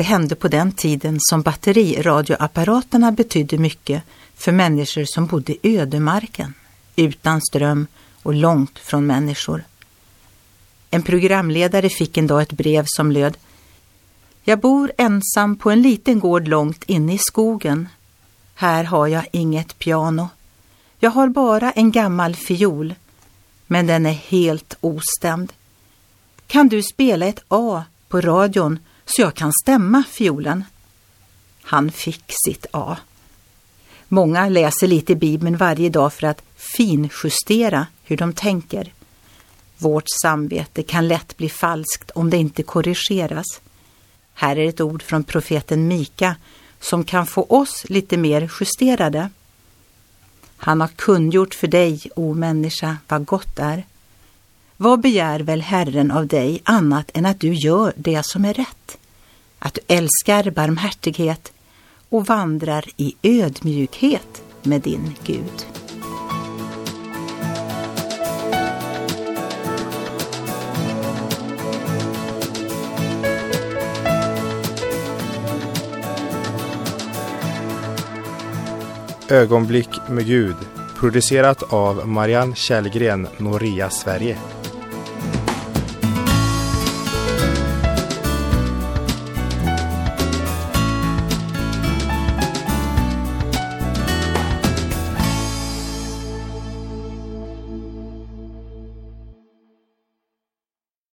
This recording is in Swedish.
Det hände på den tiden som batteriradioapparaterna betydde mycket för människor som bodde i ödemarken, utan ström och långt från människor. En programledare fick en dag ett brev som löd Jag bor ensam på en liten gård långt inne i skogen. Här har jag inget piano. Jag har bara en gammal fiol, men den är helt ostämd. Kan du spela ett A på radion så jag kan stämma fiolen? Han fick sitt A. Många läser lite i Bibeln varje dag för att finjustera hur de tänker. Vårt samvete kan lätt bli falskt om det inte korrigeras. Här är ett ord från profeten Mika som kan få oss lite mer justerade. Han har kungjort för dig, o människa, vad gott är. Vad begär väl Herren av dig annat än att du gör det som är rätt? Att du älskar barmhärtighet och vandrar i ödmjukhet med din Gud. Ögonblick med Gud producerat av Marianne Källgren, Noria Sverige.